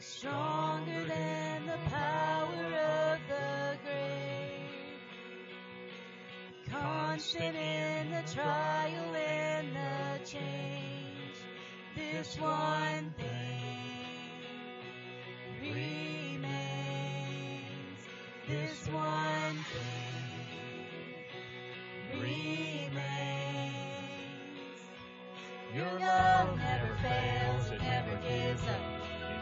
stronger than the power of the grave, constant in the trial and the change. This one thing remains. This one thing remains. Your love never fails, it never gives up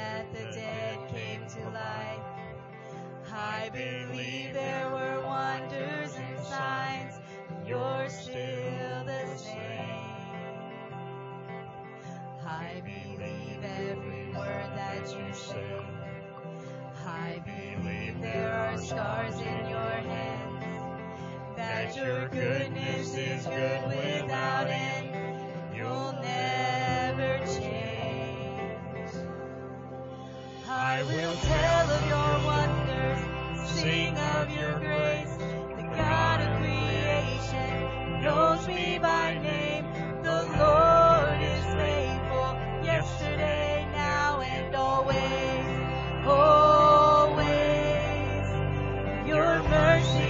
that the dead came to life. I believe there were wonders and signs, and you're still the same. I believe every word that you say. I believe there are scars in your hands, that your goodness is good your mercy.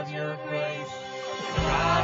of your grace.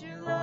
your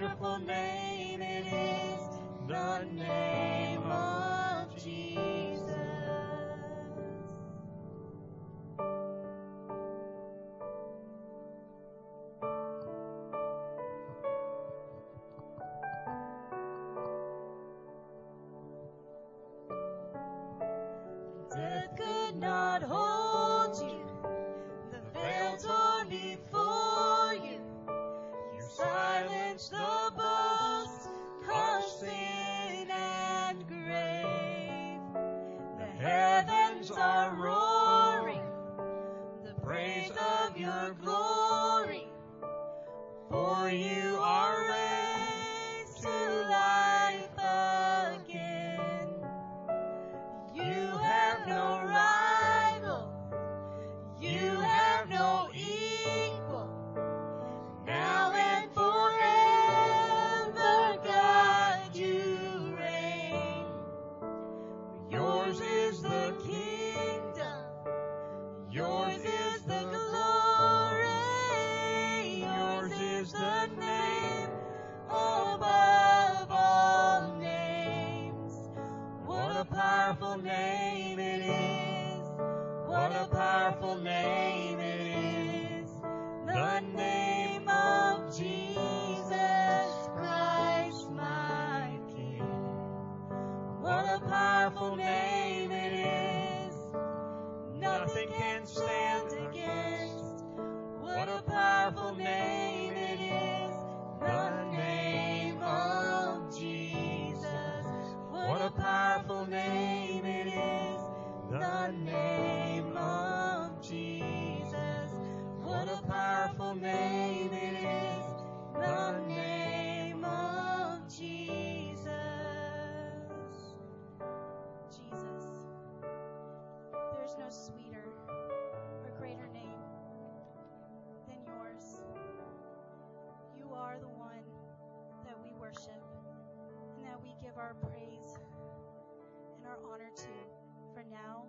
wonderful name it is, the name of Jesus. Death could not hold sweeter or greater name than yours. You are the one that we worship and that we give our praise and our honor to for now